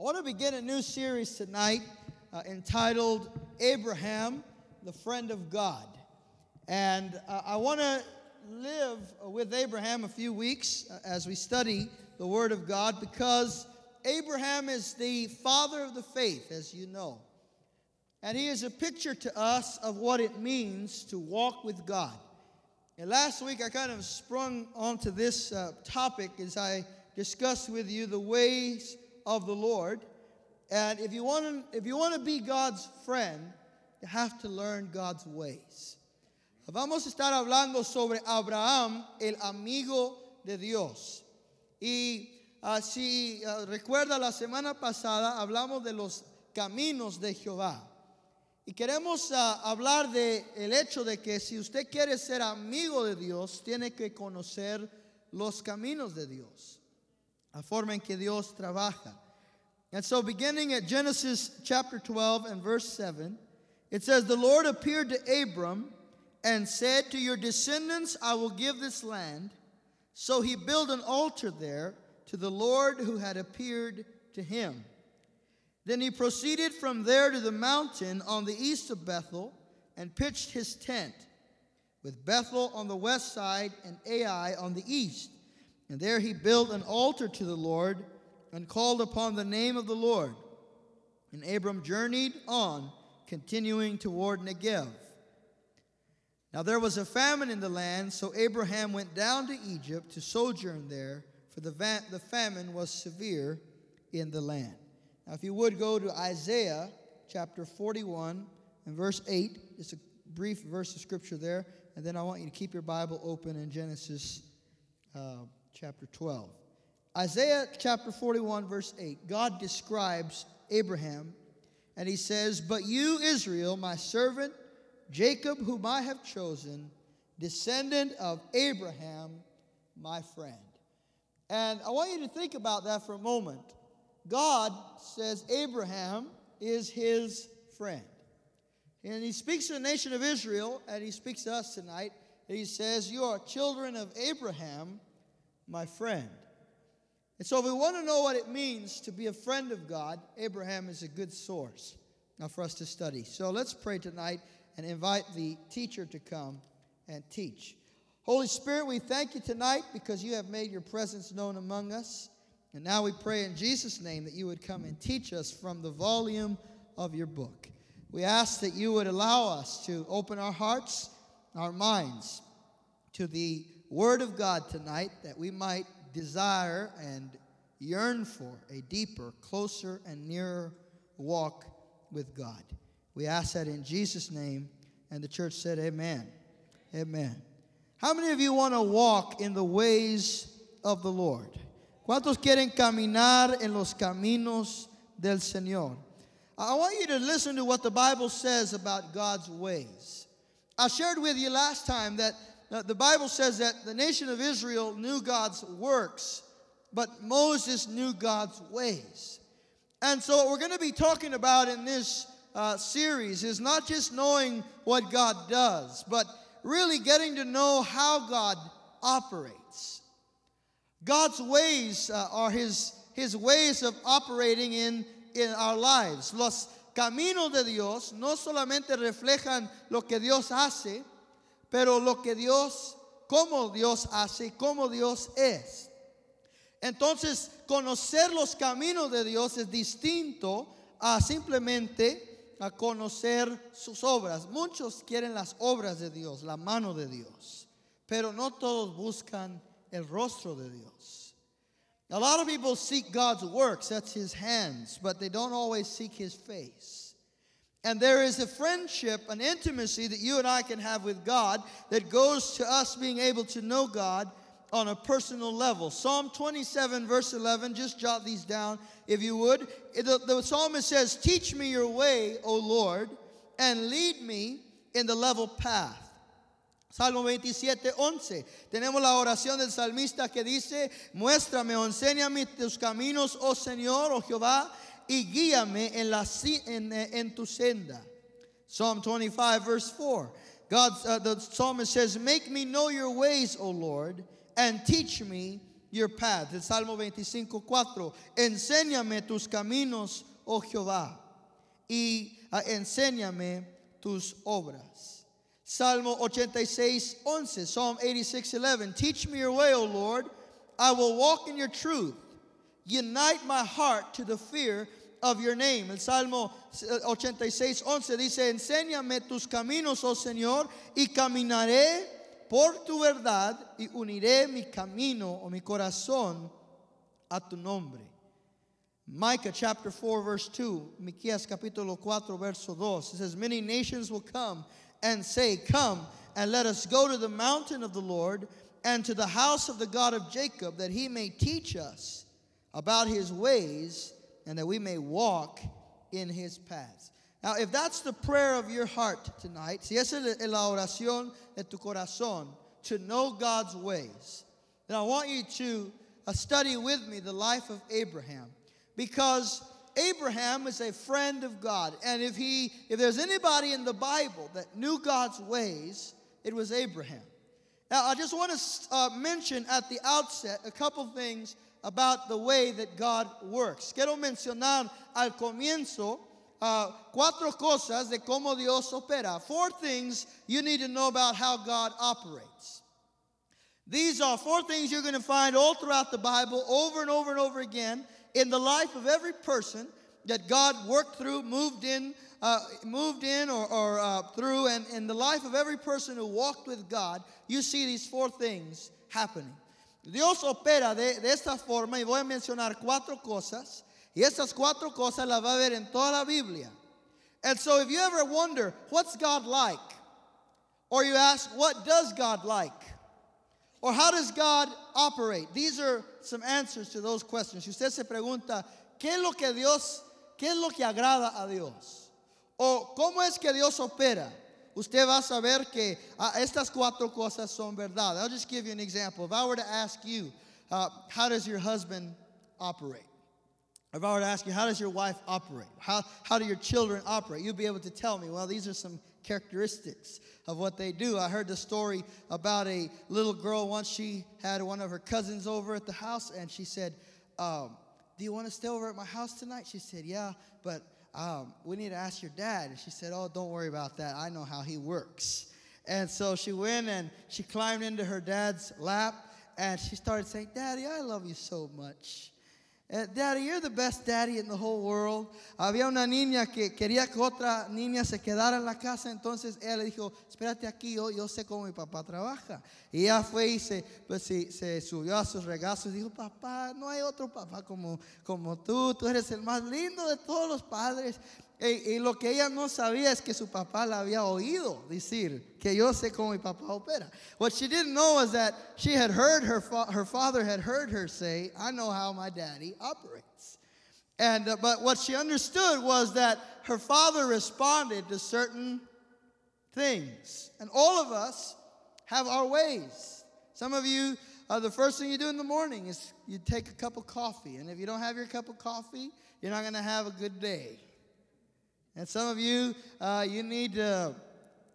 I want to begin a new series tonight uh, entitled Abraham, the Friend of God. And uh, I want to live with Abraham a few weeks uh, as we study the Word of God because Abraham is the father of the faith, as you know. And he is a picture to us of what it means to walk with God. And last week I kind of sprung onto this uh, topic as I discussed with you the ways of the Lord. And if you want to, if you want to be God's friend, you have to learn God's ways. Vamos a estar hablando sobre Abraham, el amigo de Dios. Y uh, si uh, recuerda la semana pasada hablamos de los caminos de Jehová. Y queremos uh, hablar de el hecho de que si usted quiere ser amigo de Dios, tiene que conocer los caminos de Dios, la forma en que Dios trabaja. And so, beginning at Genesis chapter 12 and verse 7, it says, The Lord appeared to Abram and said, To your descendants I will give this land. So he built an altar there to the Lord who had appeared to him. Then he proceeded from there to the mountain on the east of Bethel and pitched his tent, with Bethel on the west side and Ai on the east. And there he built an altar to the Lord and called upon the name of the Lord. And Abram journeyed on, continuing toward Negev. Now there was a famine in the land, so Abraham went down to Egypt to sojourn there, for the, va- the famine was severe in the land. Now, if you would go to Isaiah chapter 41 and verse 8, it's a brief verse of scripture there, and then I want you to keep your Bible open in Genesis uh, chapter 12. Isaiah chapter 41, verse 8, God describes Abraham, and he says, But you, Israel, my servant, Jacob, whom I have chosen, descendant of Abraham, my friend. And I want you to think about that for a moment. God says Abraham is his friend. And he speaks to the nation of Israel, and he speaks to us tonight. He says, You are children of Abraham, my friend. And so, if we want to know what it means to be a friend of God, Abraham is a good source now for us to study. So, let's pray tonight and invite the teacher to come and teach. Holy Spirit, we thank you tonight because you have made your presence known among us. And now we pray in Jesus' name that you would come and teach us from the volume of your book. We ask that you would allow us to open our hearts, our minds to the Word of God tonight, that we might desire and yearn for a deeper, closer, and nearer walk with God. We ask that in Jesus' name. And the church said, Amen. Amen. How many of you want to walk in the ways of the Lord? ¿Cuántos quieren caminar en los caminos del Señor? I want you to listen to what the Bible says about God's ways. I shared with you last time that the Bible says that the nation of Israel knew God's works, but Moses knew God's ways. And so, what we're going to be talking about in this uh, series is not just knowing what God does, but really getting to know how God operates. God's ways uh, are his, his ways of operating in, in our lives. Los caminos de Dios no solamente reflejan lo que Dios hace, pero lo que Dios, cómo Dios hace, cómo Dios es. Entonces, conocer los caminos de Dios es distinto a simplemente a conocer sus obras. Muchos quieren las obras de Dios, la mano de Dios, pero no todos buscan el rostro de Dios. A lot of people seek God's works, that's his hands, but they don't always seek his face. And there is a friendship, an intimacy that you and I can have with God that goes to us being able to know God on a personal level. Psalm 27, verse 11, just jot these down if you would. The, the psalmist says, Teach me your way, O Lord, and lead me in the level path. Salmo 27, 11. Tenemos la oración del salmista que dice, Muéstrame enséñame tus caminos, oh Señor, oh Jehová, y guíame en, la, en, en tu senda. Psalm 25, verse 4. God, uh, the psalmist says, Make me know your ways, O Lord, and teach me your path. El Salmo 25, 4. Enséñame tus caminos, oh Jehová, y uh, enséñame tus obras. Salmo 86, 11. Psalm 86, 11. Teach me your way, O Lord. I will walk in your truth. Unite my heart to the fear of your name. El Salmo 86, 11 dice, enséñame tus caminos, oh Señor, y caminaré por tu verdad y uniré mi camino o mi corazón a tu nombre. Micah chapter 4 verse 2, Miqueas capítulo 4 verso 2. It says, Many nations will come and say, Come and let us go to the mountain of the Lord and to the house of the God of Jacob, that he may teach us about his ways and that we may walk in his paths. Now, if that's the prayer of your heart tonight, si esa es la oración de tu corazón, to know God's ways, then I want you to uh, study with me the life of Abraham. Because Abraham is a friend of God. And if he if there's anybody in the Bible that knew God's ways, it was Abraham. Now, I just want to uh, mention at the outset a couple things about the way that God works. Quiero mencionar al comienzo uh, cuatro cosas de cómo Dios opera. Four things you need to know about how God operates. These are four things you're going to find all throughout the Bible over and over and over again in the life of every person that God worked through, moved in, uh, moved in or, or uh, through, and in the life of every person who walked with God, you see these four things happening. Dios opera de, de esta forma y voy a mencionar cuatro cosas y estas cuatro cosas las va a ver en toda la Biblia. And so if you ever wonder, what's God like? Or you ask, what does God like? Or how does God operate? These are some answers to those questions. Si usted se pregunta, ¿qué es lo que Dios, qué es lo que agrada a Dios? O ¿cómo es que Dios opera? Usted va a saber que uh, estas cuatro cosas son verdad. I'll just give you an example. If I were to ask you, uh, how does your husband operate? If I were to ask you, how does your wife operate? How, how do your children operate? You'd be able to tell me, well, these are some characteristics of what they do. I heard the story about a little girl once. She had one of her cousins over at the house, and she said, um, Do you want to stay over at my house tonight? She said, Yeah, but um, we need to ask your dad. And she said, Oh, don't worry about that. I know how he works. And so she went and she climbed into her dad's lap and she started saying, Daddy, I love you so much. Eh, daddy, you're the best daddy in the whole world. Había una niña que quería que otra niña se quedara en la casa, entonces ella le dijo, espérate aquí, yo, yo sé cómo mi papá trabaja. Y ella fue y se, pues, se subió a sus regazos y dijo, papá, no hay otro papá como, como tú, tú eres el más lindo de todos los padres. Y, y, lo que ella no sabía es que su papá la había oído decir que yo sé cómo mi papá opera. What she didn't know was that she had heard her, fa her father had heard her say, I know how my daddy operates. And, uh, but what she understood was that her father responded to certain things. And all of us have our ways. Some of you, uh, the first thing you do in the morning is you take a cup of coffee. And if you don't have your cup of coffee, you're not going to have a good day. And some of you, uh, you need to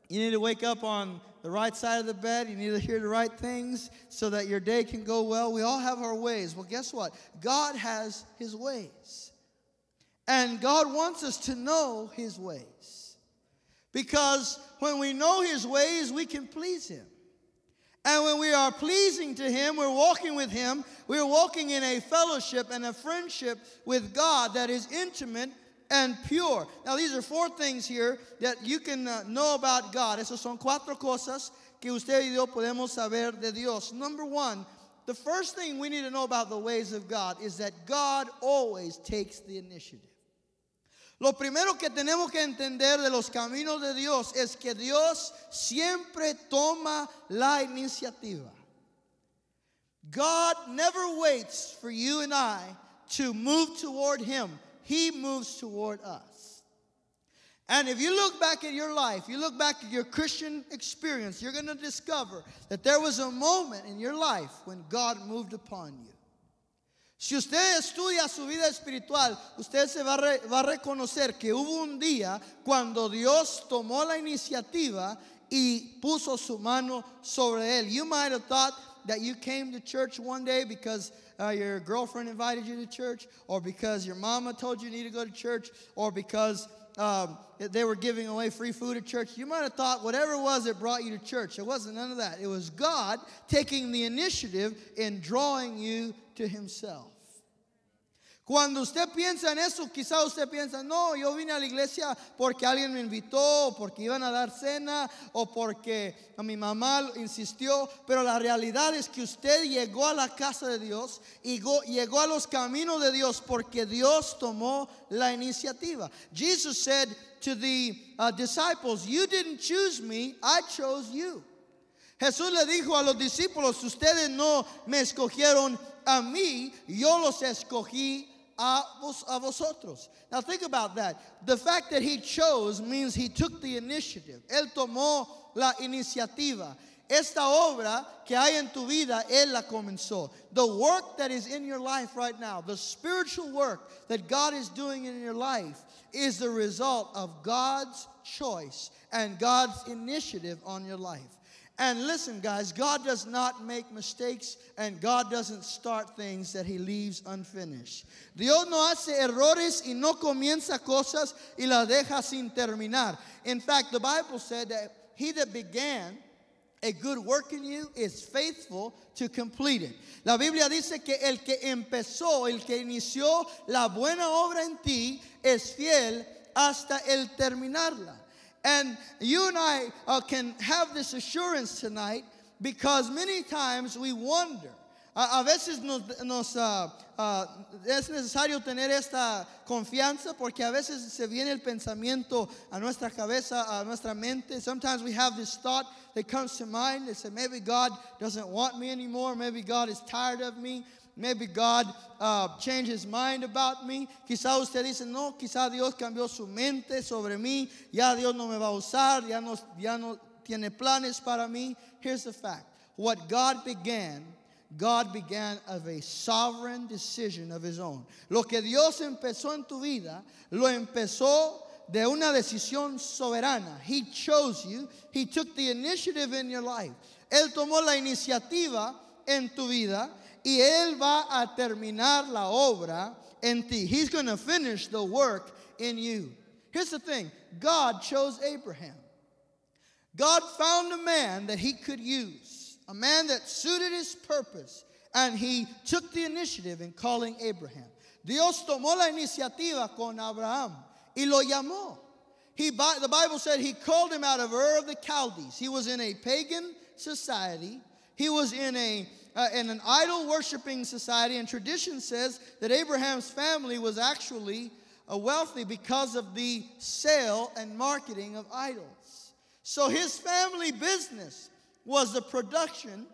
you need to wake up on the right side of the bed. You need to hear the right things so that your day can go well. We all have our ways. Well, guess what? God has His ways, and God wants us to know His ways, because when we know His ways, we can please Him. And when we are pleasing to Him, we're walking with Him, we're walking in a fellowship and a friendship with God that is intimate and pure. Now, these are four things here that you can uh, know about God. Esas son cuatro cosas que usted y yo podemos saber de Dios. Number one, the first thing we need to know about the ways of God is that God always takes the initiative. Lo primero que tenemos que entender de los caminos de Dios es que Dios siempre toma la iniciativa. God never waits for you and I to move toward Him. He moves toward us. And if you look back at your life, you look back at your Christian experience, you're going to discover that there was a moment in your life when God moved upon you. Si usted estudia su vida espiritual, usted se va a, re, va a reconocer que hubo un día cuando Dios tomó la iniciativa y puso su mano sobre él. You might have thought that you came to church one day because uh, your girlfriend invited you to church, or because your mama told you you need to go to church, or because um, they were giving away free food at church, you might have thought whatever it was that brought you to church. It wasn't none of that. It was God taking the initiative in drawing you to Himself. Cuando usted piensa en eso, quizá usted piensa, no, yo vine a la iglesia porque alguien me invitó, o porque iban a dar cena, o porque mi mamá insistió, pero la realidad es que usted llegó a la casa de Dios y llegó a los caminos de Dios porque Dios tomó la iniciativa. Jesus said to the uh, disciples, You didn't choose me, I chose you. Jesús le dijo a los discípulos, ustedes no me escogieron a mí, yo los escogí a, vos, a vosotros. Now think about that. The fact that he chose means he took the initiative. Él tomó la iniciativa. Esta obra que hay en tu vida, Él la comenzó. The work that is in your life right now, the spiritual work that God is doing in your life, is the result of God's choice and God's initiative on your life. And listen, guys, God does not make mistakes and God doesn't start things that He leaves unfinished. Dios no hace errores y no comienza cosas y las deja sin terminar. In fact, the Bible said that He that began a good work in you is faithful to complete it. La Biblia dice que el que empezó, el que inició la buena obra en ti, es fiel hasta el terminarla. And you and I uh, can have this assurance tonight because many times we wonder. A, veces nos, nos uh, uh, es necesario tener esta confianza porque a veces se viene el pensamiento a nuestra cabeza, a nuestra mente. Sometimes we have this thought that comes to mind. They say, maybe God doesn't want me anymore. Maybe God is tired of me. Maybe God uh, changed his mind about me. Quizá usted dice, no, quizá Dios cambió su mente sobre mí. Ya Dios no me va a usar. Ya no, ya no tiene planes para mí. Here's the fact. What God began, God began of a sovereign decision of his own. Lo que Dios empezó en tu vida, lo empezó de una decisión soberana. He chose you. He took the initiative in your life. Él tomó la iniciativa en tu vida y Él va a terminar la obra en ti. He's going to finish the work in you. Here's the thing God chose Abraham. God found a man that he could use, a man that suited his purpose, and he took the initiative in calling Abraham. Dios tomó la iniciativa con Abraham y lo llamó. He, the Bible said he called him out of Ur of the Chaldees. He was in a pagan society. He was in a uh, in an idol worshiping society, and tradition says that Abraham's family was actually uh, wealthy because of the sale and marketing of idols. So his family business was the production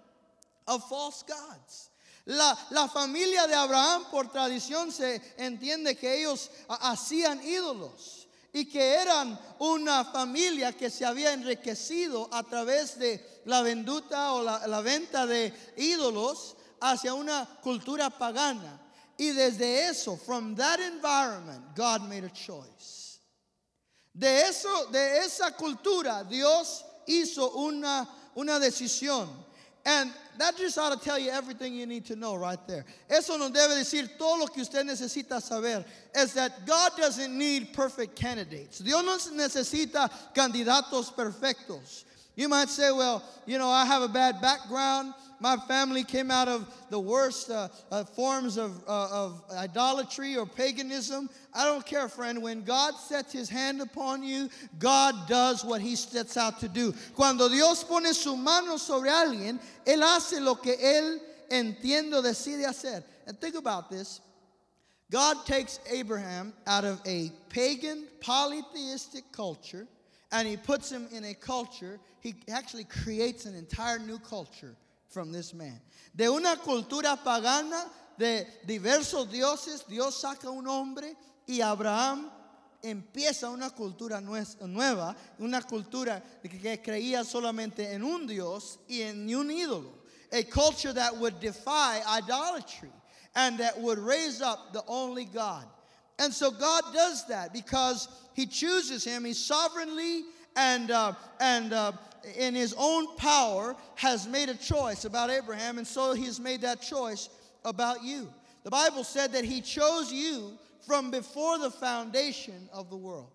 of false gods. La, la familia de Abraham, por tradición, se entiende que ellos uh, hacían ídolos. Y que eran una familia que se había enriquecido a través de la venduta o la, venta de ídolos hacia una cultura pagana. Y desde eso, from that environment, God made a choice. De eso, de esa cultura, Dios hizo una, una decisión. And that just ought to tell you everything you need to know right there. Eso nos debe decir todo lo que usted necesita saber. Is that God doesn't need perfect candidates. Dios no necesita candidatos perfectos. You might say, well, you know, I have a bad background. My family came out of the worst uh, uh, forms of, uh, of idolatry or paganism. I don't care, friend. When God sets his hand upon you, God does what he sets out to do. Cuando Dios pone su mano sobre alguien, Él hace lo que Él entiende decide hacer. And think about this. God takes Abraham out of a pagan, polytheistic culture and he puts him in a culture. He actually creates an entire new culture from this man. De una cultura pagana, de diversos dioses, Dios saca un hombre y Abraham empieza una cultura nueva, una cultura que creía solamente en un Dios y en un ídolo. A culture that would defy idolatry and that would raise up the only God. And so God does that because He chooses him. He sovereignly and, uh, and uh, in his own power, has made a choice about Abraham, and so he's made that choice about you. The Bible said that he chose you from before the foundation of the world.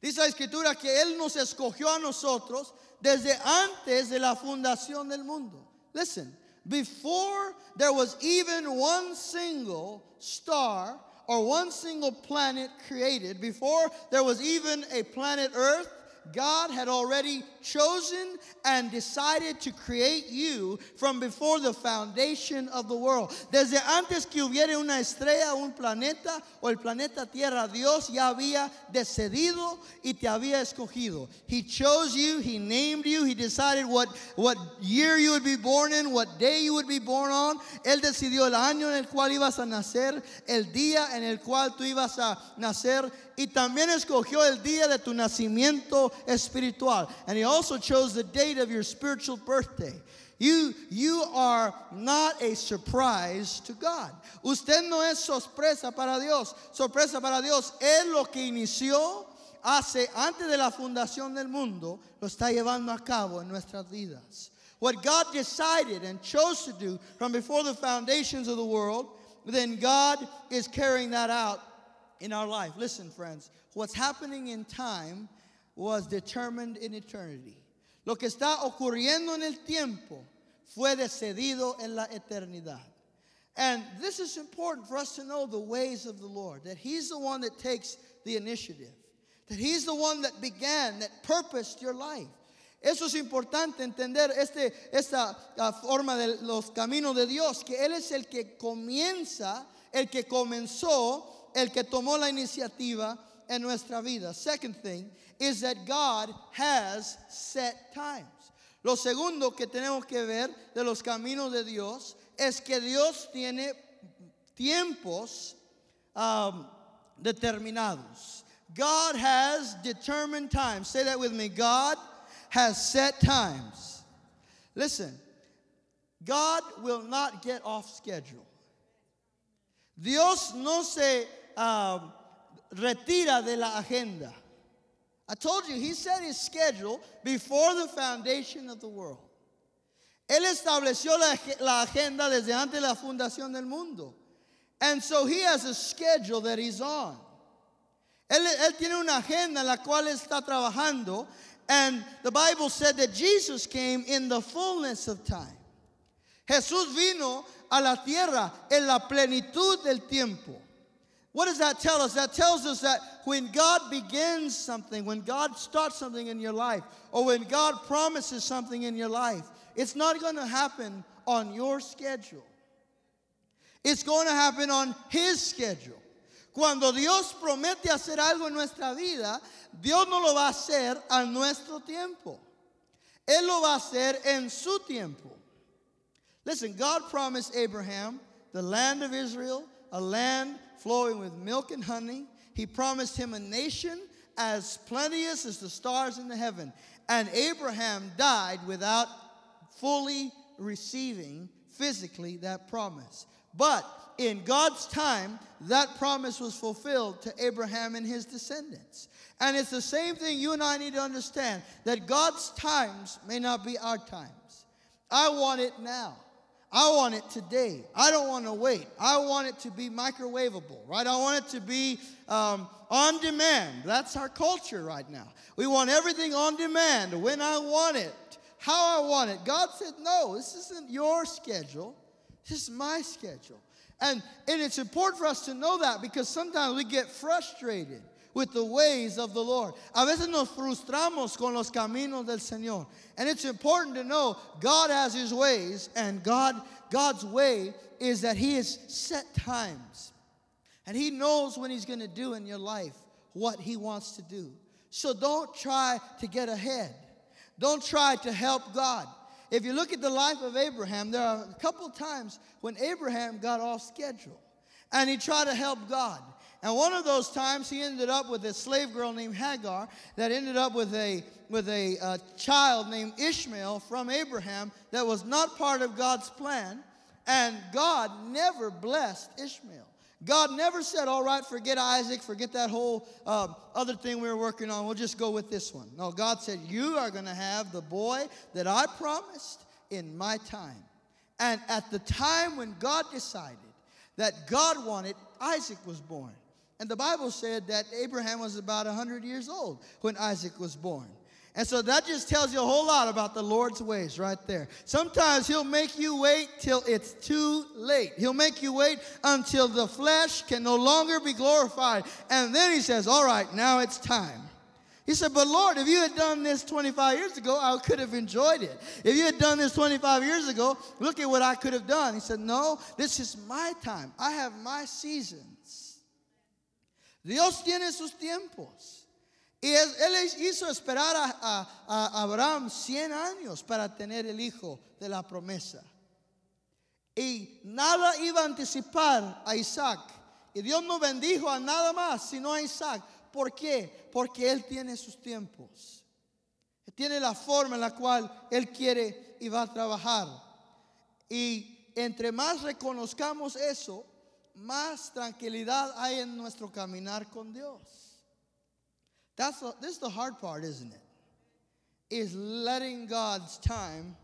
Dice la escritura que Él nos escogió a nosotros desde antes de la fundación del mundo. Listen, before there was even one single star or one single planet created, before there was even a planet Earth, God had already chosen and decided to create you from before the foundation of the world. Desde antes que hubiera una estrella, un planeta o el planeta Tierra, Dios ya había decidido y te había escogido. He chose you, He named you, He decided what, what year you would be born in, what day you would be born on. Él decidió el año en el cual ibas a nacer, el día en el cual tú ibas a nacer y también escogió el día de tu nacimiento espiritual. And he also chose the date of your spiritual birthday. You, you are not a surprise to God. Usted no es sorpresa para Dios. Sorpresa para Dios. es lo que inició hace antes de la fundación del mundo lo está llevando a cabo en nuestras vidas. What God decided and chose to do from before the foundations of the world, then God is carrying that out in our life. Listen, friends, what's happening in time was determined in eternity. Lo que está ocurriendo en el tiempo fue decidido en la eternidad. And this is important for us to know the ways of the Lord, that He's the one that takes the initiative, that He's the one that began, that purposed your life. Eso es importante entender este, esta uh, forma de los caminos de Dios, que Él es el que comienza, el que comenzó el que tomó la iniciativa en nuestra vida. Second thing is that God has set times. Lo segundo que tenemos que ver de los caminos de Dios es que Dios tiene tiempos um, determinados. God has determined times. Say that with me. God has set times. Listen, God will not get off schedule. Dios no se uh, retira de la agenda. I told you, he set his schedule before the foundation of the world. Él estableció la, la agenda desde antes de la fundación del mundo. And so he has a schedule that he's on. Él, él tiene una agenda en la cual está trabajando. And the Bible said that Jesus came in the fullness of time. Jesús vino a la tierra en la plenitud del tiempo. What does that tell us? That tells us that when God begins something, when God starts something in your life, or when God promises something in your life, it's not going to happen on your schedule. It's going to happen on His schedule. Cuando Dios promete hacer algo en nuestra vida, Dios no lo va a hacer a nuestro tiempo. Él lo va a hacer en su tiempo. Listen, God promised Abraham the land of Israel, a land flowing with milk and honey. He promised him a nation as plenteous as the stars in the heaven. And Abraham died without fully receiving physically that promise. But in God's time, that promise was fulfilled to Abraham and his descendants. And it's the same thing you and I need to understand that God's times may not be our times. I want it now. I want it today. I don't want to wait. I want it to be microwavable, right? I want it to be um, on demand. That's our culture right now. We want everything on demand, when I want it, how I want it. God said, no, this isn't your schedule, this is my schedule. And, and it's important for us to know that because sometimes we get frustrated with the ways of the Lord. A veces nos frustramos con los caminos del Señor. And it's important to know God has his ways and God God's way is that he has set times. And he knows when he's going to do in your life what he wants to do. So don't try to get ahead. Don't try to help God. If you look at the life of Abraham, there are a couple times when Abraham got off schedule and he tried to help God. And one of those times, he ended up with a slave girl named Hagar that ended up with a with a uh, child named Ishmael from Abraham that was not part of God's plan. And God never blessed Ishmael. God never said, All right, forget Isaac, forget that whole uh, other thing we were working on, we'll just go with this one. No, God said, You are going to have the boy that I promised in my time. And at the time when God decided that God wanted, Isaac was born. And the Bible said that Abraham was about 100 years old when Isaac was born. And so that just tells you a whole lot about the Lord's ways right there. Sometimes He'll make you wait till it's too late. He'll make you wait until the flesh can no longer be glorified. And then He says, All right, now it's time. He said, But Lord, if you had done this 25 years ago, I could have enjoyed it. If you had done this 25 years ago, look at what I could have done. He said, No, this is my time. I have my seasons. Dios tiene sus tiempos. Y él hizo esperar a, Abraham 100 años para tener el hijo de la promesa. Y nada iba a anticipar a Isaac. Y Dios no bendijo a nada más sino a Isaac. ¿Por qué? Porque Él tiene sus tiempos. Tiene la forma en la cual Él quiere y va a trabajar. Y entre más reconozcamos eso, más tranquilidad hay en nuestro caminar con Dios. That's the, this is the hard part, isn't it? Is letting God's time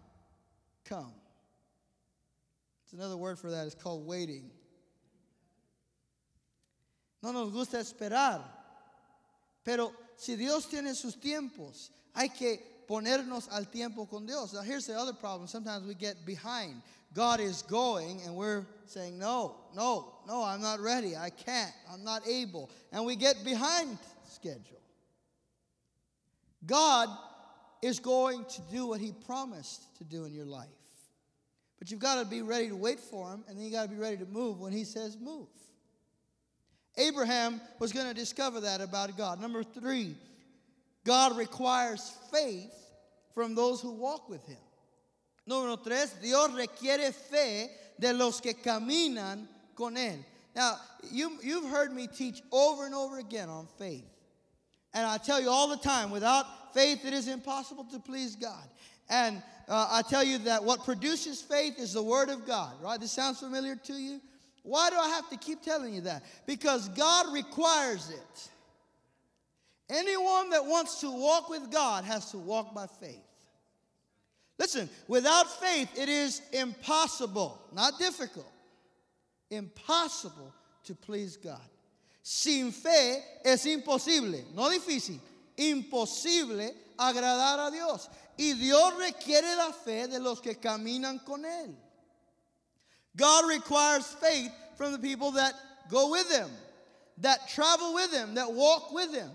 come. It's another word for that. It's called waiting. No nos gusta esperar. Pero si Dios tiene sus tiempos, hay que ponernos al tiempo con Dios. Now, here's the other problem. Sometimes we get behind. God is going, and we're saying, No, no, no, I'm not ready. I can't. I'm not able. And we get behind schedule. God is going to do what He promised to do in your life. But you've got to be ready to wait for Him, and then you've got to be ready to move when He says move. Abraham was going to discover that about God. Number three, God requires faith from those who walk with Him. Número tres, Dios requiere fe de los que caminan con Él. Now, you, you've heard me teach over and over again on faith. And I tell you all the time, without faith, it is impossible to please God. And uh, I tell you that what produces faith is the Word of God, right? This sounds familiar to you? Why do I have to keep telling you that? Because God requires it. Anyone that wants to walk with God has to walk by faith. Listen, without faith, it is impossible, not difficult, impossible to please God. Sin fe es imposible, no difícil, imposible agradar a Dios. Y Dios requiere la fe de los que caminan con Él. God requires faith from the people that go with Him, that travel with Him, that walk with Him.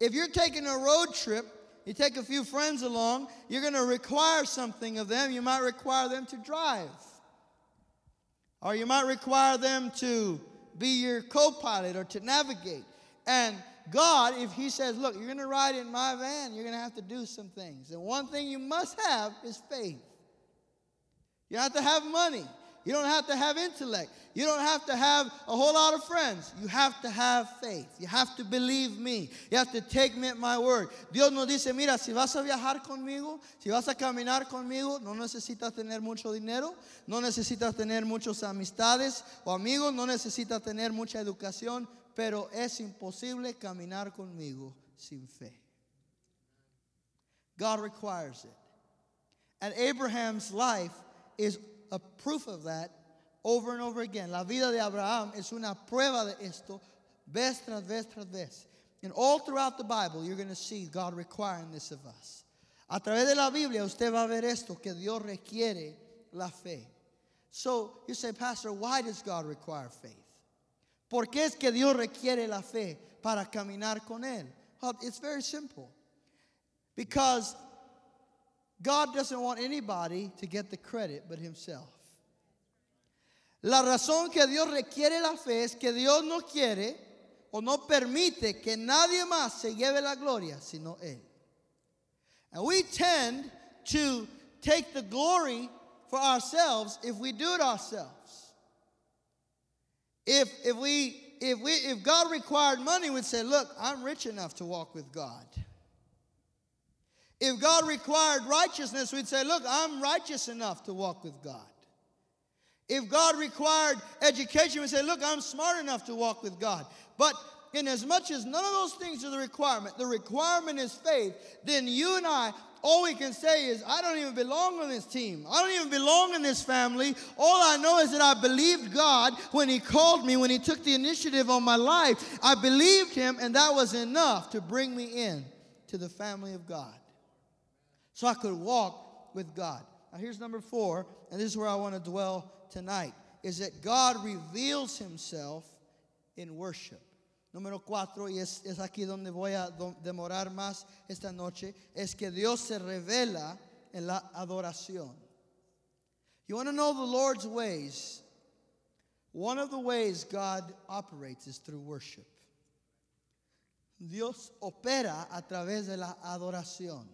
If you're taking a road trip, you take a few friends along, you're going to require something of them. You might require them to drive, or you might require them to be your co pilot or to navigate. And God, if He says, Look, you're going to ride in my van, you're going to have to do some things. And one thing you must have is faith. You have to have money. You don't have to have intellect. You don't have to have a whole lot of friends. You have to have faith. You have to believe me. You have to take me at my word. Dios nos dice, mira, si vas a viajar conmigo, si vas a caminar conmigo, no necesitas tener mucho dinero, no necesitas tener muchas amistades o amigos, no necesitas tener mucha educación, pero es imposible caminar conmigo sin fe. God requires it. And Abraham's life is a proof of that over and over again. La vida de Abraham es una prueba de esto, vez tras vez tras vez. And all throughout the Bible, you're going to see God requiring this of us. A través de la Biblia, usted va a ver esto, que Dios requiere la fe. So you say, Pastor, why does God require faith? ¿Por qué es que Dios requiere la fe para caminar con Él? Well, it's very simple. Because God doesn't want anybody to get the credit but himself. La razón que Dios requiere la fe es que Dios no quiere o no permite que nadie más se lleve la gloria sino Él. And we tend to take the glory for ourselves if we do it ourselves. If, if, we, if, we, if God required money, we'd say, Look, I'm rich enough to walk with God. If God required righteousness, we'd say, Look, I'm righteous enough to walk with God. If God required education, we'd say, Look, I'm smart enough to walk with God. But in as much as none of those things are the requirement, the requirement is faith, then you and I, all we can say is, I don't even belong on this team. I don't even belong in this family. All I know is that I believed God when He called me, when He took the initiative on my life. I believed Him, and that was enough to bring me in to the family of God. So I could walk with God. Now, here's number four, and this is where I want to dwell tonight, is that God reveals Himself in worship. Número cuatro, y es, es, aquí donde voy a demorar más esta noche, es que Dios se revela en la adoración. You want to know the Lord's ways? One of the ways God operates is through worship. Dios opera a través de la adoración.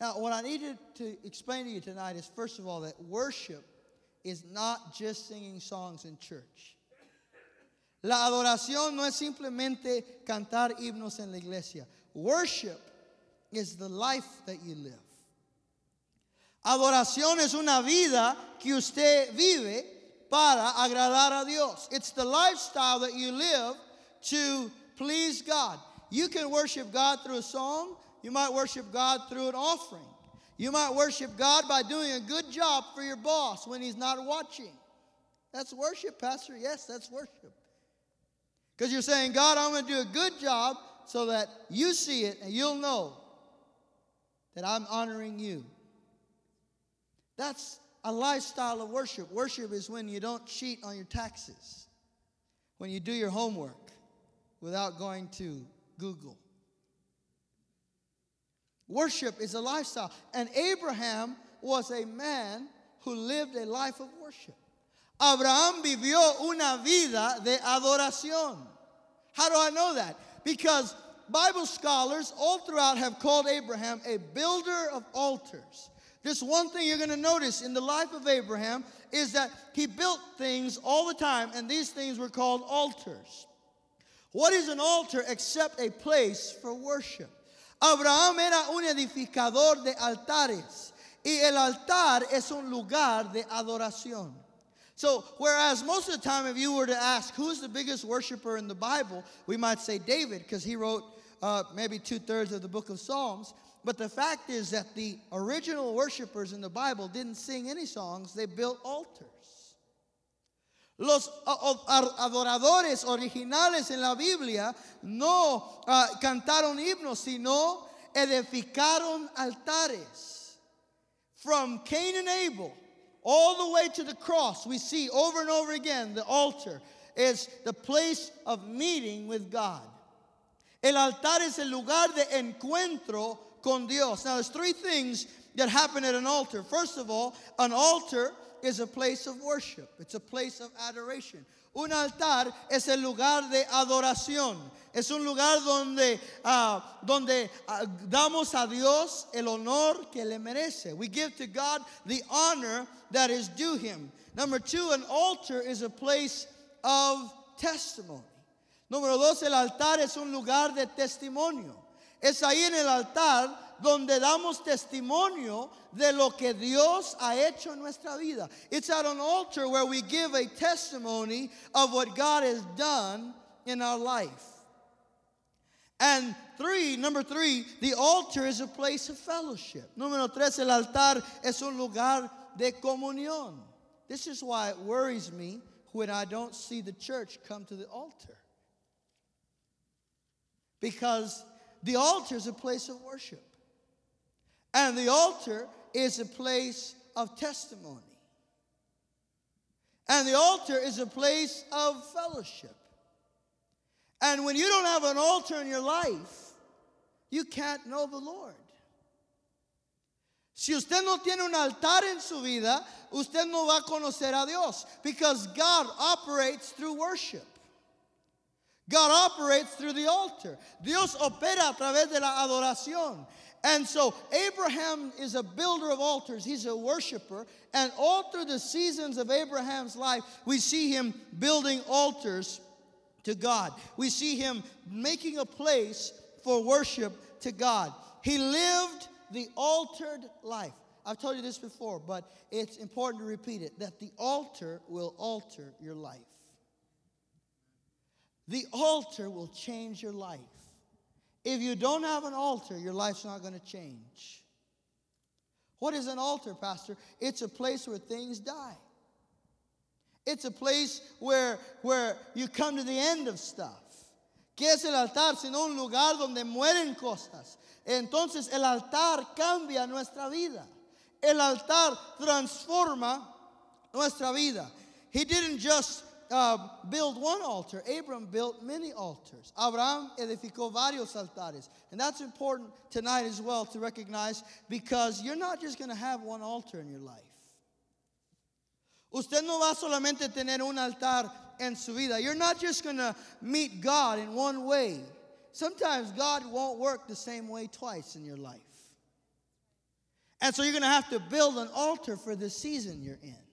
Now, what I needed to explain to you tonight is first of all that worship is not just singing songs in church. La adoración no es simplemente cantar himnos en la iglesia. Worship is the life that you live. Adoración es una vida que usted vive para agradar a Dios. It's the lifestyle that you live to please God. You can worship God through a song. You might worship God through an offering. You might worship God by doing a good job for your boss when he's not watching. That's worship, Pastor. Yes, that's worship. Because you're saying, God, I'm going to do a good job so that you see it and you'll know that I'm honoring you. That's a lifestyle of worship. Worship is when you don't cheat on your taxes, when you do your homework without going to Google. Worship is a lifestyle. And Abraham was a man who lived a life of worship. Abraham vivió una vida de adoración. How do I know that? Because Bible scholars all throughout have called Abraham a builder of altars. This one thing you're going to notice in the life of Abraham is that he built things all the time, and these things were called altars. What is an altar except a place for worship? Abraham era un edificador de altares, y el altar es un lugar de adoración. So, whereas most of the time, if you were to ask who's the biggest worshiper in the Bible, we might say David, because he wrote uh, maybe two thirds of the book of Psalms. But the fact is that the original worshipers in the Bible didn't sing any songs, they built altars. Los adoradores originales en la Biblia no uh, cantaron himnos, sino edificaron altares. From Cain and Abel all the way to the cross, we see over and over again the altar is the place of meeting with God. El altar es el lugar de encuentro con Dios. Now, there's three things that happen at an altar. First of all, an altar is a place of worship, it's a place of adoration. Un altar es el lugar de adoración. Es un lugar donde, uh, donde uh, damos a Dios el honor que le merece. We give to God the honor that is due him. Number two, an altar is a place of testimony. Número dos, el altar es un lugar de testimonio. Es ahí en el altar donde damos testimonio de lo que Dios ha hecho en nuestra vida. It's at an altar where we give a testimony of what God has done in our life. And three, number three, the altar is a place of fellowship. Número tres, el altar es un lugar de comunión. This is why it worries me when I don't see the church come to the altar. Because the altar is a place of worship. And the altar is a place of testimony. And the altar is a place of fellowship. And when you don't have an altar in your life, you can't know the Lord. Si usted no tiene un altar en su vida, usted no va a conocer a Dios because God operates through worship. God operates through the altar. Dios opera a través de la adoración. And so Abraham is a builder of altars, he's a worshiper. And all through the seasons of Abraham's life, we see him building altars to God. We see him making a place for worship to God. He lived the altered life. I've told you this before, but it's important to repeat it that the altar will alter your life. The altar will change your life. If you don't have an altar, your life's not going to change. What is an altar, Pastor? It's a place where things die. It's a place where, where you come to the end of stuff. ¿Qué es el altar? Sino un lugar donde mueren cosas. Entonces el altar cambia nuestra vida. El altar transforma nuestra vida. He didn't just uh, build one altar. Abram built many altars. Abraham edificó varios altares. And that's important tonight as well to recognize because you're not just going to have one altar in your life. Usted no va solamente tener un altar en su vida. You're not just going to meet God in one way. Sometimes God won't work the same way twice in your life. And so you're going to have to build an altar for the season you're in.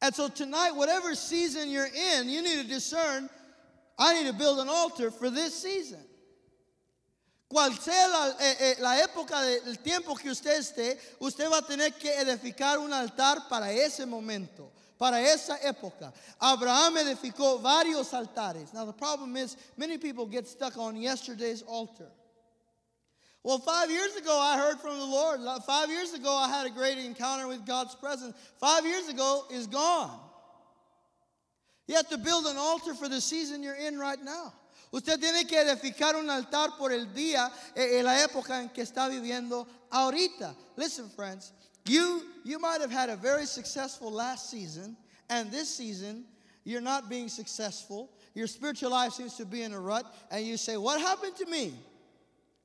And so tonight, whatever season you're in, you need to discern I need to build an altar for this season. Cual sea la, eh, eh, la época del tiempo que usted esté, usted va a tener que edificar un altar para ese momento, para esa época. Abraham edificó varios altares. Now, the problem is, many people get stuck on yesterday's altar. Well, five years ago, I heard from the Lord. Five years ago, I had a great encounter with God's presence. Five years ago is gone. You have to build an altar for the season you're in right now. Usted tiene que edificar un altar por el día, eh, la época en que está viviendo ahorita. Listen, friends, you, you might have had a very successful last season, and this season, you're not being successful. Your spiritual life seems to be in a rut, and you say, What happened to me?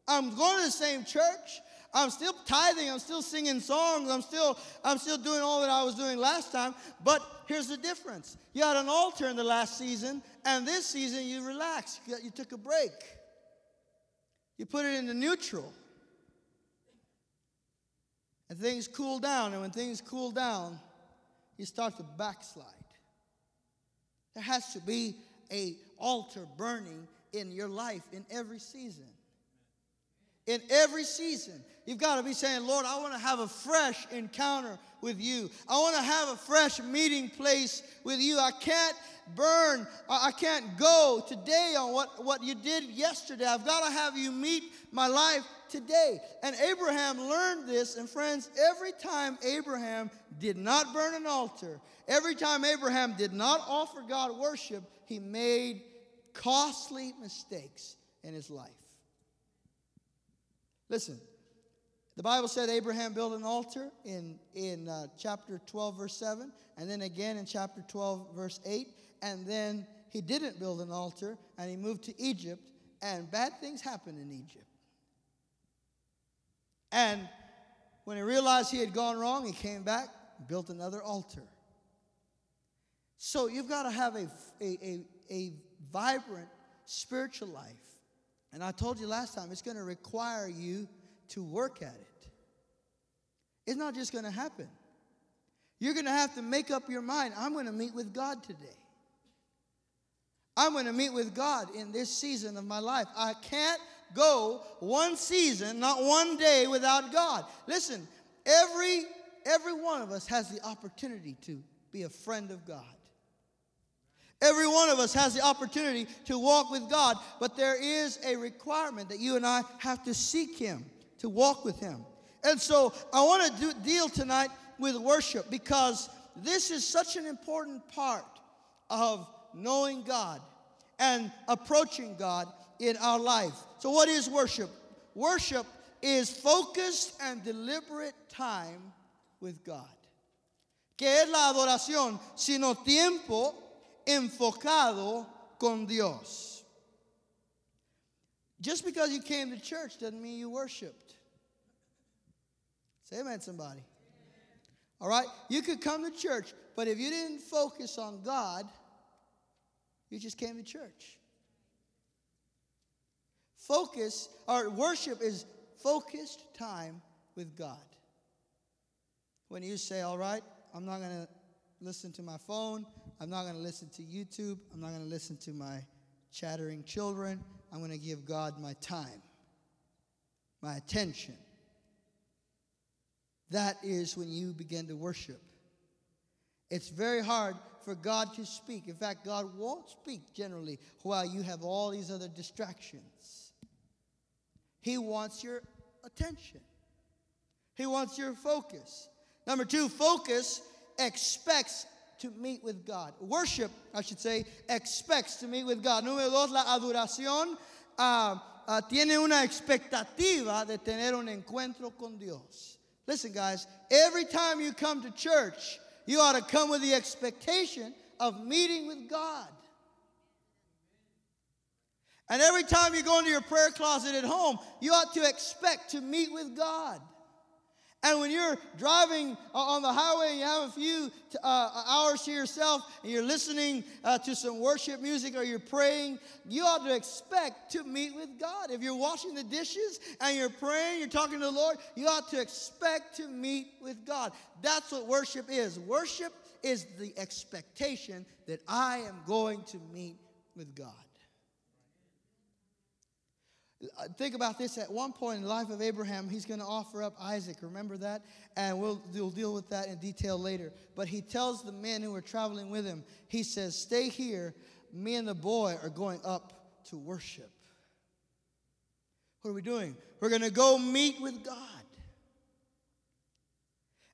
I'm going to the same church. I'm still tithing. I'm still singing songs. I'm still, I'm still doing all that I was doing last time. But here's the difference. You had an altar in the last season, and this season you relaxed. You, you took a break. You put it into neutral. And things cool down. And when things cool down, you start to backslide. There has to be a altar burning in your life in every season in every season. You've got to be saying, Lord, I want to have a fresh encounter with you. I want to have a fresh meeting place with you. I can't burn, I can't go today on what, what you did yesterday. I've got to have you meet my life today. And Abraham learned this. And friends, every time Abraham did not burn an altar, every time Abraham did not offer God worship, he made costly mistakes in his life. Listen, the Bible said Abraham built an altar in, in uh, chapter 12, verse 7, and then again in chapter 12, verse 8, and then he didn't build an altar and he moved to Egypt, and bad things happened in Egypt. And when he realized he had gone wrong, he came back, built another altar. So you've got to have a, a, a, a vibrant spiritual life and I told you last time, it's going to require you to work at it. It's not just going to happen. You're going to have to make up your mind I'm going to meet with God today. I'm going to meet with God in this season of my life. I can't go one season, not one day without God. Listen, every every one of us has the opportunity to be a friend of God. Every one of us has the opportunity to walk with God, but there is a requirement that you and I have to seek Him, to walk with Him. And so I want to deal tonight with worship because this is such an important part of knowing God and approaching God in our life. So, what is worship? Worship is focused and deliberate time with God. ¿Qué es la adoración? Sino tiempo enfocado con Dios. Just because you came to church doesn't mean you worshiped. Say amen, somebody. All right? You could come to church, but if you didn't focus on God, you just came to church. Focus, or worship is focused time with God. When you say, All right, I'm not going to listen to my phone, I'm not going to listen to YouTube. I'm not going to listen to my chattering children. I'm going to give God my time, my attention. that is when you begin to worship. It's very hard for God to speak. In fact, God won't speak generally while you have all these other distractions. He wants your attention, He wants your focus. Number two, focus expects to meet with God. Worship, I should say, expects to meet with God. Número dos, la adoración uh, uh, tiene una expectativa de tener un encuentro con Dios. Listen, guys, every time you come to church, you ought to come with the expectation of meeting with God. And every time you go into your prayer closet at home, you ought to expect to meet with God. And when you're driving on the highway and you have a few uh, hours to yourself and you're listening uh, to some worship music or you're praying, you ought to expect to meet with God. If you're washing the dishes and you're praying, you're talking to the Lord, you ought to expect to meet with God. That's what worship is. Worship is the expectation that I am going to meet with God. Uh, think about this at one point in the life of Abraham, he's going to offer up Isaac. Remember that? And we'll, we'll deal with that in detail later. But he tells the men who are traveling with him, he says, Stay here. Me and the boy are going up to worship. What are we doing? We're going to go meet with God.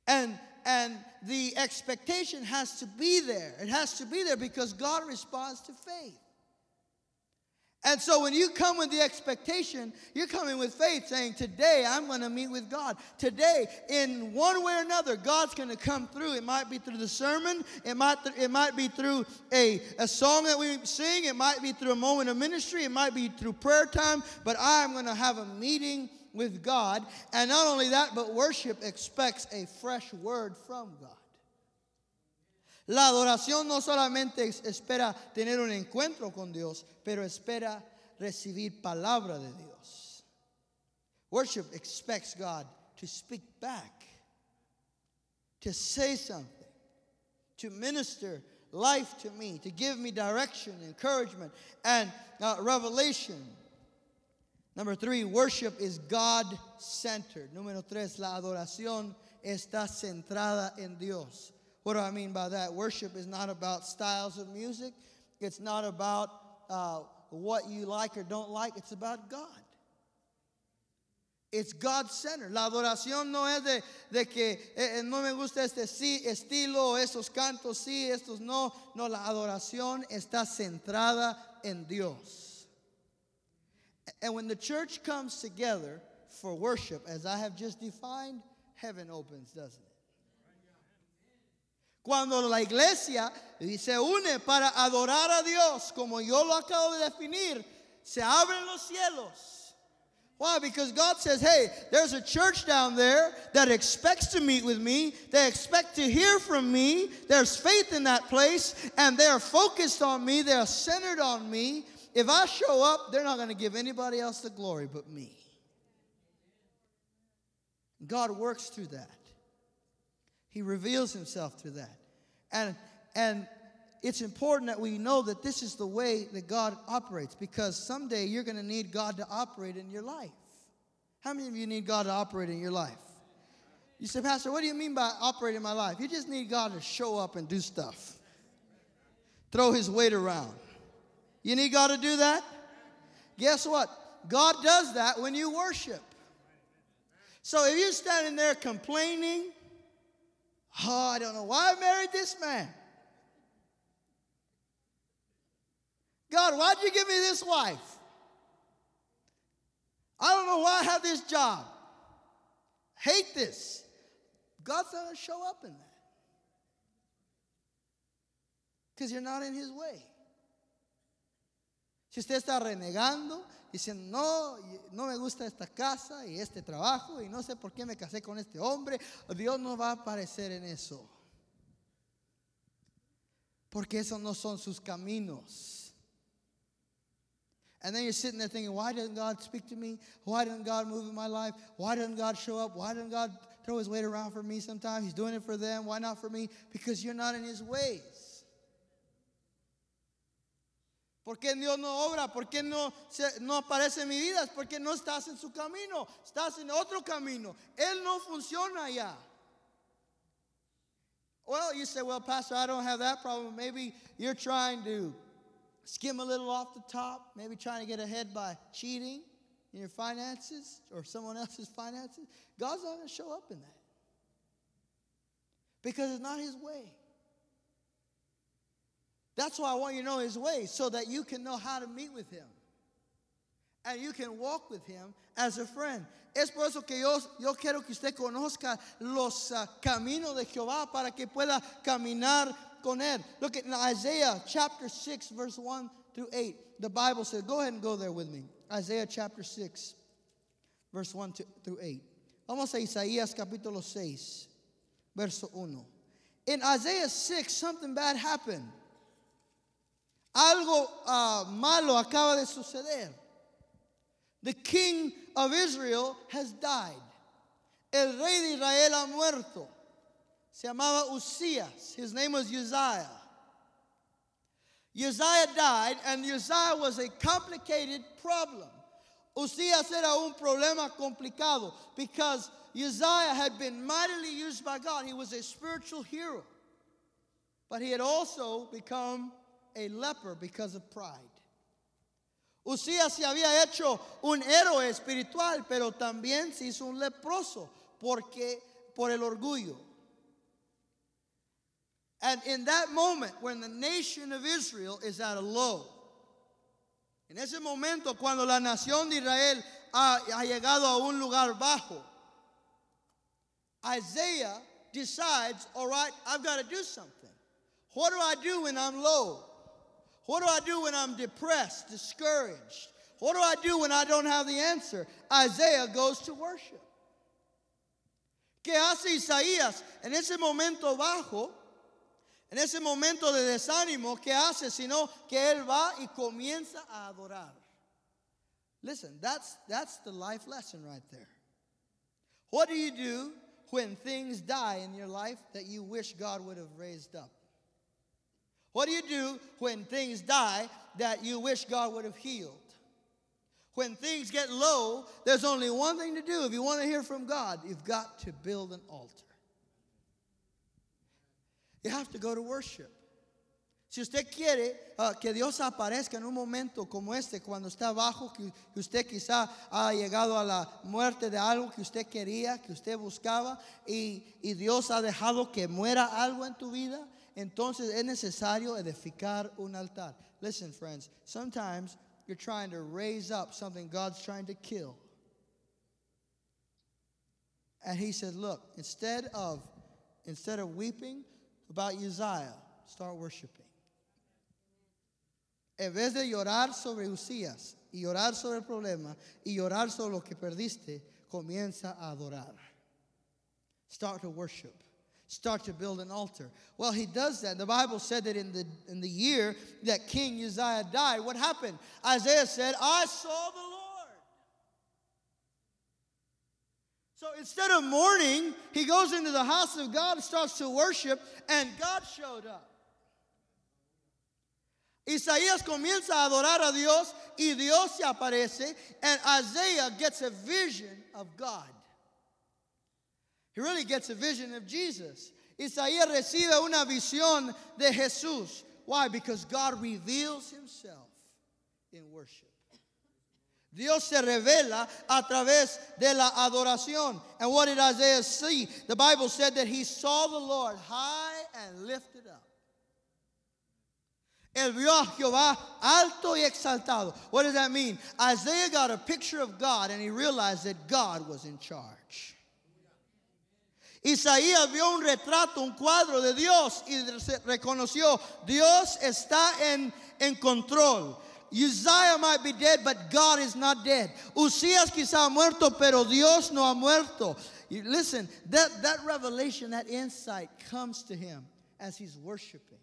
And and the expectation has to be there. It has to be there because God responds to faith. And so when you come with the expectation, you're coming with faith saying, Today I'm going to meet with God. Today, in one way or another, God's going to come through. It might be through the sermon, it might, th- it might be through a, a song that we sing, it might be through a moment of ministry, it might be through prayer time, but I'm going to have a meeting with God. And not only that, but worship expects a fresh word from God. La adoración no solamente espera tener un encuentro con Dios, pero espera recibir palabra de Dios. Worship expects God to speak back, to say something, to minister life to me, to give me direction, encouragement, and uh, revelation. Number three, worship is God centered. Número tres, la adoración está centrada en Dios. What do I mean by that? Worship is not about styles of music, it's not about uh, what you like or don't like, it's about God. It's God centered. La adoración no es de, de que eh, eh, no me gusta este sí, estilo, esos cantos sí, estos no. No, la adoración está centrada en Dios. And when the church comes together for worship, as I have just defined, heaven opens, doesn't it? Cuando la iglesia se une para adorar a Dios, como yo lo acabo de definir, se abren los cielos. Why? Because God says, hey, there's a church down there that expects to meet with me. They expect to hear from me. There's faith in that place, and they're focused on me. They're centered on me. If I show up, they're not going to give anybody else the glory but me. God works through that. He reveals himself through that. And, and it's important that we know that this is the way that God operates because someday you're going to need God to operate in your life. How many of you need God to operate in your life? You say, Pastor, what do you mean by operating in my life? You just need God to show up and do stuff, throw his weight around. You need God to do that? Guess what? God does that when you worship. So if you're standing there complaining, Oh, I don't know why I married this man. God, why'd you give me this wife? I don't know why I have this job. Hate this. God's not going to show up in that. Because you're not in his way. Si usted está renegando, diciendo, no, no me gusta esta casa y este trabajo y no sé por qué me casé con este hombre, Dios no va a aparecer en eso. Porque esos no son sus caminos. And then you're sitting there thinking, why doesn't God speak to me? Why doesn't God move in my life? Why doesn't God show up? Why didn't God throw his weight around for me sometimes? He's doing it for them. Why not for me? Because you're not in his ways. ¿Por qué Dios no obra? ¿Por qué no, se, no aparece en mi vida? Es porque no estás en su camino, estás en otro camino. Él no funciona allá. Well, you say, well, Pastor, I don't have that problem. Maybe you're trying to skim a little off the top, maybe trying to get ahead by cheating in your finances or someone else's finances. God's not going to show up in that because it's not His way. That's why I want you to know His way so that you can know how to meet with Him and you can walk with Him as a friend. Es por eso que yo, yo quiero que usted conozca los uh, caminos de Jehová para que pueda caminar con Él. Look at Isaiah chapter 6, verse 1 through 8. The Bible says, go ahead and go there with me. Isaiah chapter 6, verse 1 to, through 8. Vamos a Isaías capítulo 6, verso 1. In Isaiah 6, something bad happened. Algo uh, malo acaba de suceder. The king of Israel has died. El rey de Israel ha muerto. Se llamaba Usías. His name was Uzziah. Uzziah died, and Uzziah was a complicated problem. Usías era un problema complicado because Uzziah had been mightily used by God. He was a spiritual hero. But he had also become a leper because of pride. Usías se había hecho un héroe espiritual, pero también se hizo un leproso porque por el orgullo. And in that moment, when the nation of Israel is at a low, en ese momento cuando la nación de Israel ha, ha llegado a un lugar bajo, Isaiah decides, all right, I've got to do something. What do I do when I'm low? What do I do when I'm depressed, discouraged? What do I do when I don't have the answer? Isaiah goes to worship. ¿Qué hace Isaías en ese momento bajo? En ese momento de desánimo, ¿qué hace? Sino que él va y comienza a adorar. Listen, that's, that's the life lesson right there. What do you do when things die in your life that you wish God would have raised up? What do you do when things die that you wish God would have healed? When things get low, there's only one thing to do. If you want to hear from God, you've got to build an altar. You have to go to worship. Si usted quiere uh, que Dios aparezca en un momento como este, cuando está abajo, que, que, usted quizá ha llegado a la muerte de algo que usted quería, que usted buscaba, y, y Dios ha dejado que muera algo en tu vida, entonces es necesario edificar un altar. Listen, friends, sometimes you're trying to raise up something God's trying to kill. And he said, Look, instead of instead of weeping about Uzziah, start worshiping. En vez de llorar sobre Usías y llorar sobre el problema y llorar sobre lo que perdiste, comienza a adorar. Start to worship start to build an altar. Well, he does that. The Bible said that in the, in the year that King Uzziah died, what happened? Isaiah said, I saw the Lord. So instead of mourning, he goes into the house of God and starts to worship, and God showed up. Isaías comienza a adorar a Dios y Dios se aparece, and Isaiah gets a vision of God. He really gets a vision of Jesus. Isaías recibe una visión de Jesús. Why? Because God reveals himself in worship. Dios se revela a través de la adoración. And what did Isaiah see? The Bible said that he saw the Lord high and lifted up. Él vio a Jehová alto y exaltado. What does that mean? Isaiah got a picture of God and he realized that God was in charge. Isaías vio un retrato, un cuadro de Dios y reconoció, Dios está en, en control. Uzziah might be dead, but God is not dead. Usías quizá ha muerto, pero Dios no ha muerto. Listen, that, that revelation, that insight comes to him as he's worshiping.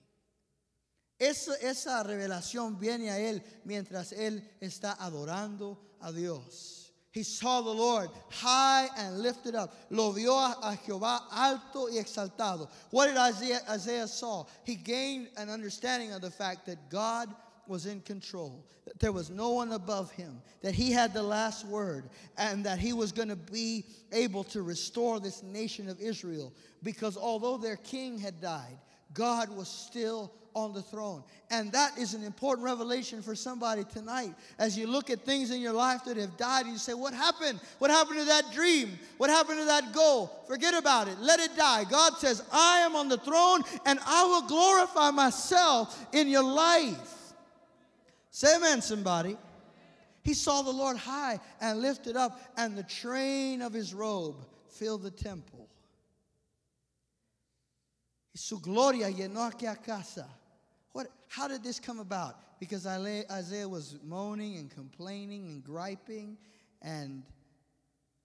Esa, esa revelación viene a él mientras él está adorando a Dios. He saw the Lord high and lifted up. Lo vio a, Jehová alto y exaltado. What did Isaiah, Isaiah saw? He gained an understanding of the fact that God was in control, that there was no one above him, that he had the last word, and that he was going to be able to restore this nation of Israel. Because although their king had died, God was still on the throne. And that is an important revelation for somebody tonight. As you look at things in your life that have died, you say, What happened? What happened to that dream? What happened to that goal? Forget about it. Let it die. God says, I am on the throne and I will glorify myself in your life. Say amen, somebody. He saw the Lord high and lifted up, and the train of his robe filled the temple. Su gloria llenó aquella casa. What, how did this come about? Because Isaiah was moaning and complaining and griping and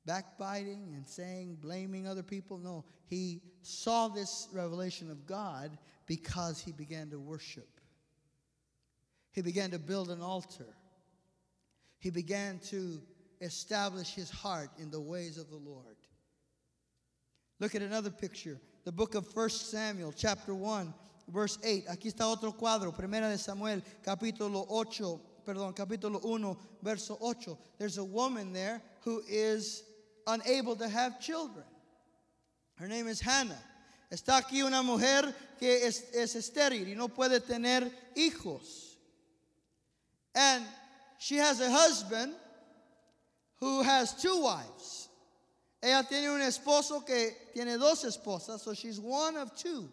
backbiting and saying, blaming other people. No, he saw this revelation of God because he began to worship. He began to build an altar. He began to establish his heart in the ways of the Lord. Look at another picture. The book of 1 Samuel, chapter 1, verse 8. Aquí está otro cuadro, Primera de Samuel, capítulo 8, perdón, capítulo 1, verso 8. There's a woman there who is unable to have children. Her name is Hannah. Está aquí una mujer que es, es estéril y no puede tener hijos. And she has a husband who has two wives. Ella tiene un esposo que tiene dos esposas, so she's one of two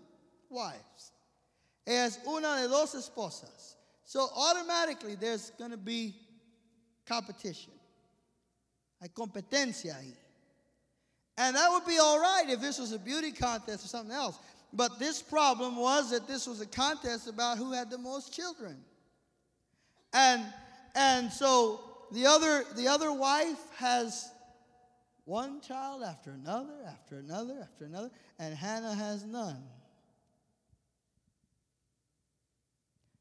wives. Ella es una de dos esposas. So automatically there's going to be competition. Hay competencia ahí. And that would be all right if this was a beauty contest or something else. But this problem was that this was a contest about who had the most children. And and so the other the other wife has one child after another, after another, after another, and Hannah has none.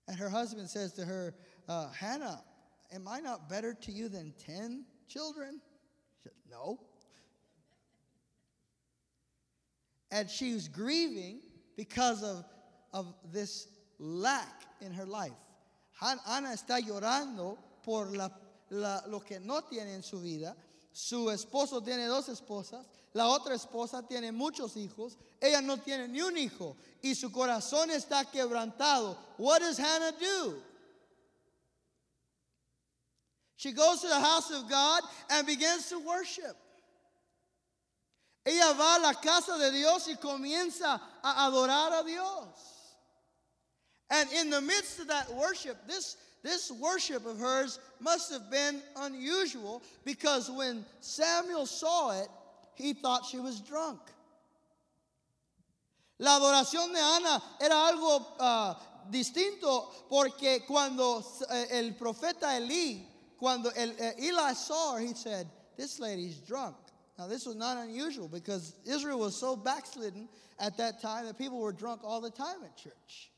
And her husband says to her, uh, Hannah, am I not better to you than 10 children? She said, No. And she was grieving because of, of this lack in her life. Ana está llorando por la, la, lo que no tiene en su vida. Su esposo tiene dos esposas, la otra esposa tiene muchos hijos, ella no tiene ni un hijo y su corazón está quebrantado. What does Hannah do? She goes to the house of God and begins to worship. Ella va a la casa de Dios y comienza a adorar a Dios. And in the midst of that worship, this, this worship of hers must have been unusual because when Samuel saw it, he thought she was drunk. La adoración de Ana era algo uh, distinto porque cuando uh, el profeta Eli, cuando el, uh, Eli saw her, he said, This lady's drunk. Now, this was not unusual because Israel was so backslidden at that time that people were drunk all the time at church.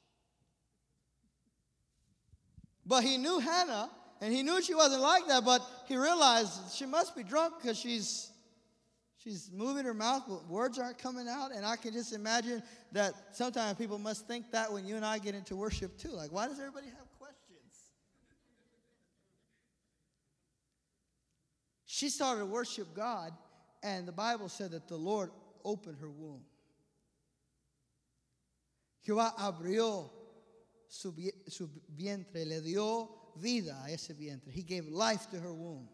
But he knew Hannah, and he knew she wasn't like that, but he realized she must be drunk because she's she's moving her mouth, but words aren't coming out. And I can just imagine that sometimes people must think that when you and I get into worship too. Like, why does everybody have questions? She started to worship God, and the Bible said that the Lord opened her womb. Jehová abrió su, su vientre, le dio vida a ese vientre. He gave life to her womb.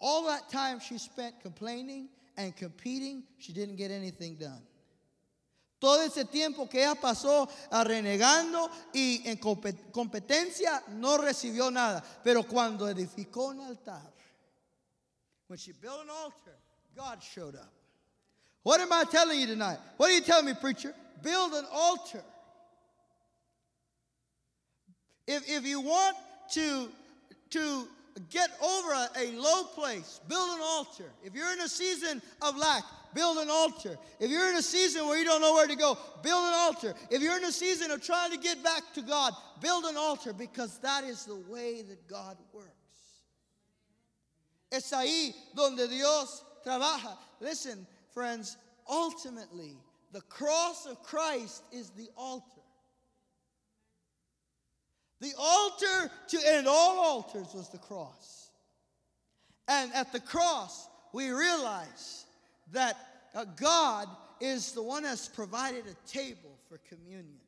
All that time she spent complaining and competing, she didn't get anything done. Todo ese tiempo que ella pasó ah, renegando y en competencia no recibió nada. Pero cuando edificó un altar, when she built an altar, God showed up. What am I telling you tonight? What are you telling me, preacher? Build an altar. If, if you want to, to get over a, a, low place, build an altar. If you're in a season of lack, build an altar. If you're in a season where you don't know where to go, build an altar. If you're in a season of trying to get back to God, build an altar because that is the way that God works. Es ahí donde Dios trabaja. Listen, friends, ultimately, the cross of Christ is the altar. The altar to end all altars was the cross. And at the cross, we realize that uh, God is the one that's provided a table for communion.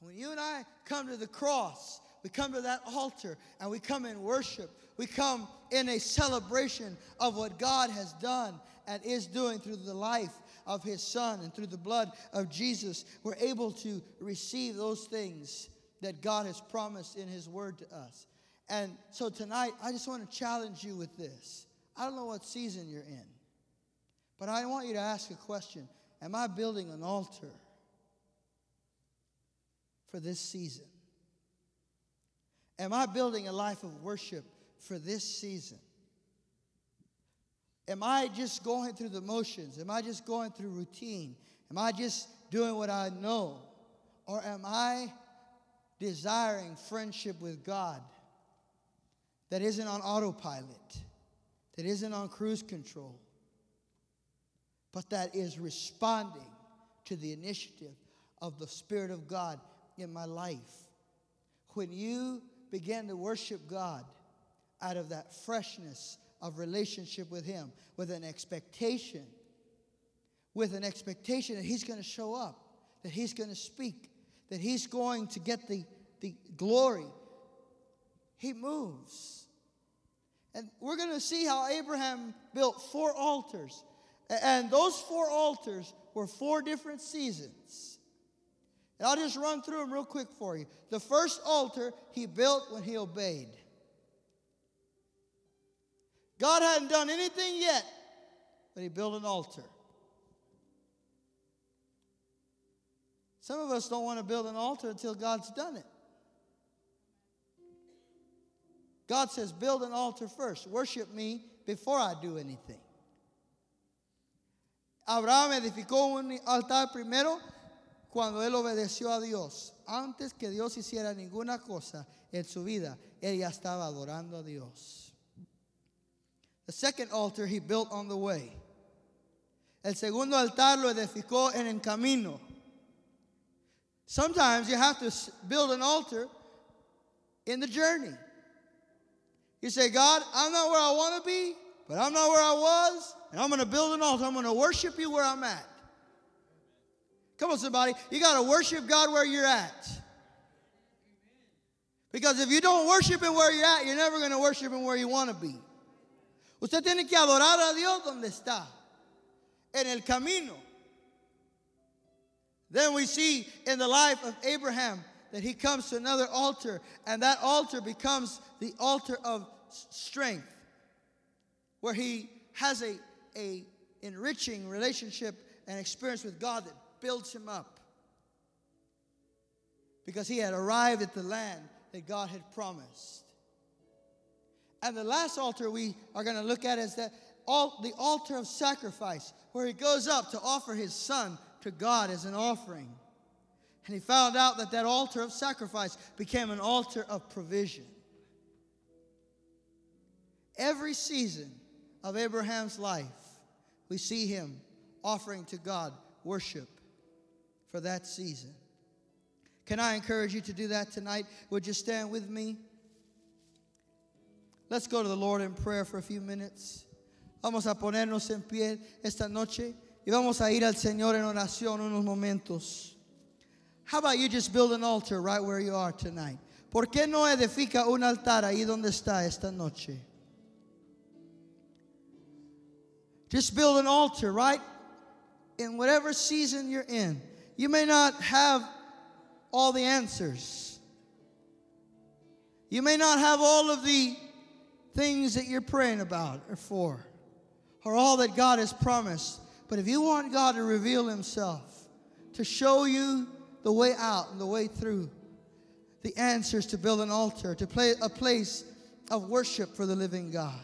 And when you and I come to the cross, we come to that altar and we come in worship. We come in a celebration of what God has done and is doing through the life of his son and through the blood of Jesus. We're able to receive those things that God has promised in his word to us. And so tonight, I just want to challenge you with this. I don't know what season you're in, but I want you to ask a question Am I building an altar for this season? Am I building a life of worship for this season? Am I just going through the motions? Am I just going through routine? Am I just doing what I know? Or am I desiring friendship with God that isn't on autopilot, that isn't on cruise control, but that is responding to the initiative of the Spirit of God in my life? When you began to worship God out of that freshness of relationship with Him, with an expectation, with an expectation that He's going to show up, that He's going to speak, that He's going to get the, the glory. He moves. And we're going to see how Abraham built four altars. And those four altars were four different seasons. And I'll just run through them real quick for you. The first altar he built when he obeyed. God hadn't done anything yet, but he built an altar. Some of us don't want to build an altar until God's done it. God says, build an altar first. Worship me before I do anything. Abraham edificó un altar primero cuando él obedeció a Dios. Antes que Dios hiciera ninguna cosa en su vida, él ya estaba adorando a Dios. The second altar he built on the way. El segundo altar lo edificó en el camino. Sometimes you have to build an altar in the journey. You say, God, I'm not where I want to be, but I'm not where I was, and I'm going to build an altar. I'm going to worship you where I'm at. Come on, somebody. You got to worship God where you're at. Because if you don't worship Him where you're at, you're never going to worship Him where you want to be. Usted tiene que adorar a Dios donde está, en el camino. Then we see in the life of Abraham that he comes to another altar, and that altar becomes the altar of strength, where he has a, a enriching relationship and experience with God that builds him up because he had arrived at the land that God had promised. And the last altar we are going to look at is all, the altar of sacrifice, where he goes up to offer his son to God as an offering. And he found out that that altar of sacrifice became an altar of provision. Every season of Abraham's life, we see him offering to God worship for that season. Can I encourage you to do that tonight? Would you stand with me? Let's go to the Lord in prayer for a few minutes. Vamos a ponernos en pie esta noche y vamos a ir al Señor en oración unos momentos. How about you just build an altar right where you are tonight? ¿Por qué no edifica un altar ahí donde está esta noche? Just build an altar right in whatever season you're in. You may not have all the answers. You may not have all of the things that you're praying about or for, or all that God has promised. But if you want God to reveal Himself, to show you the way out and the way through, the answers to build an altar, to play a place of worship for the living God.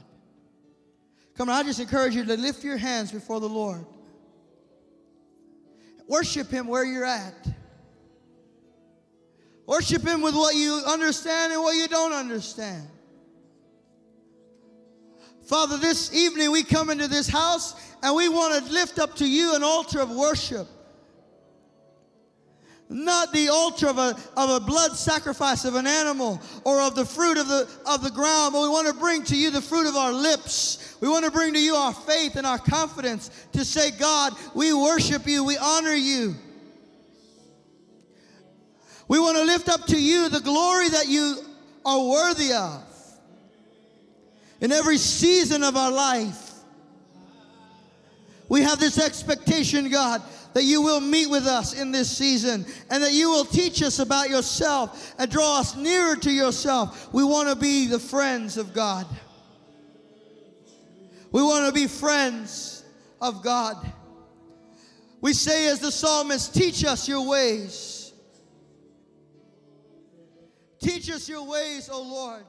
Come on, I just encourage you to lift your hands before the Lord. Worship Him where you're at. Worship Him with what you understand and what you don't understand. Father, this evening we come into this house and we want to lift up to you an altar of worship. not the altar of a, of a blood sacrifice of an animal or of the fruit of the, of the ground, but we want to bring to you the fruit of our lips. We want to bring to you our faith and our confidence to say, God, we worship you, we honor you. We want to lift up to you the glory that you are worthy of in every season of our life. We have this expectation, God, that you will meet with us in this season and that you will teach us about yourself and draw us nearer to yourself. We want to be the friends of God. We want to be friends of God. We say, as the psalmist, teach us your ways. Teach us your ways, O Lord.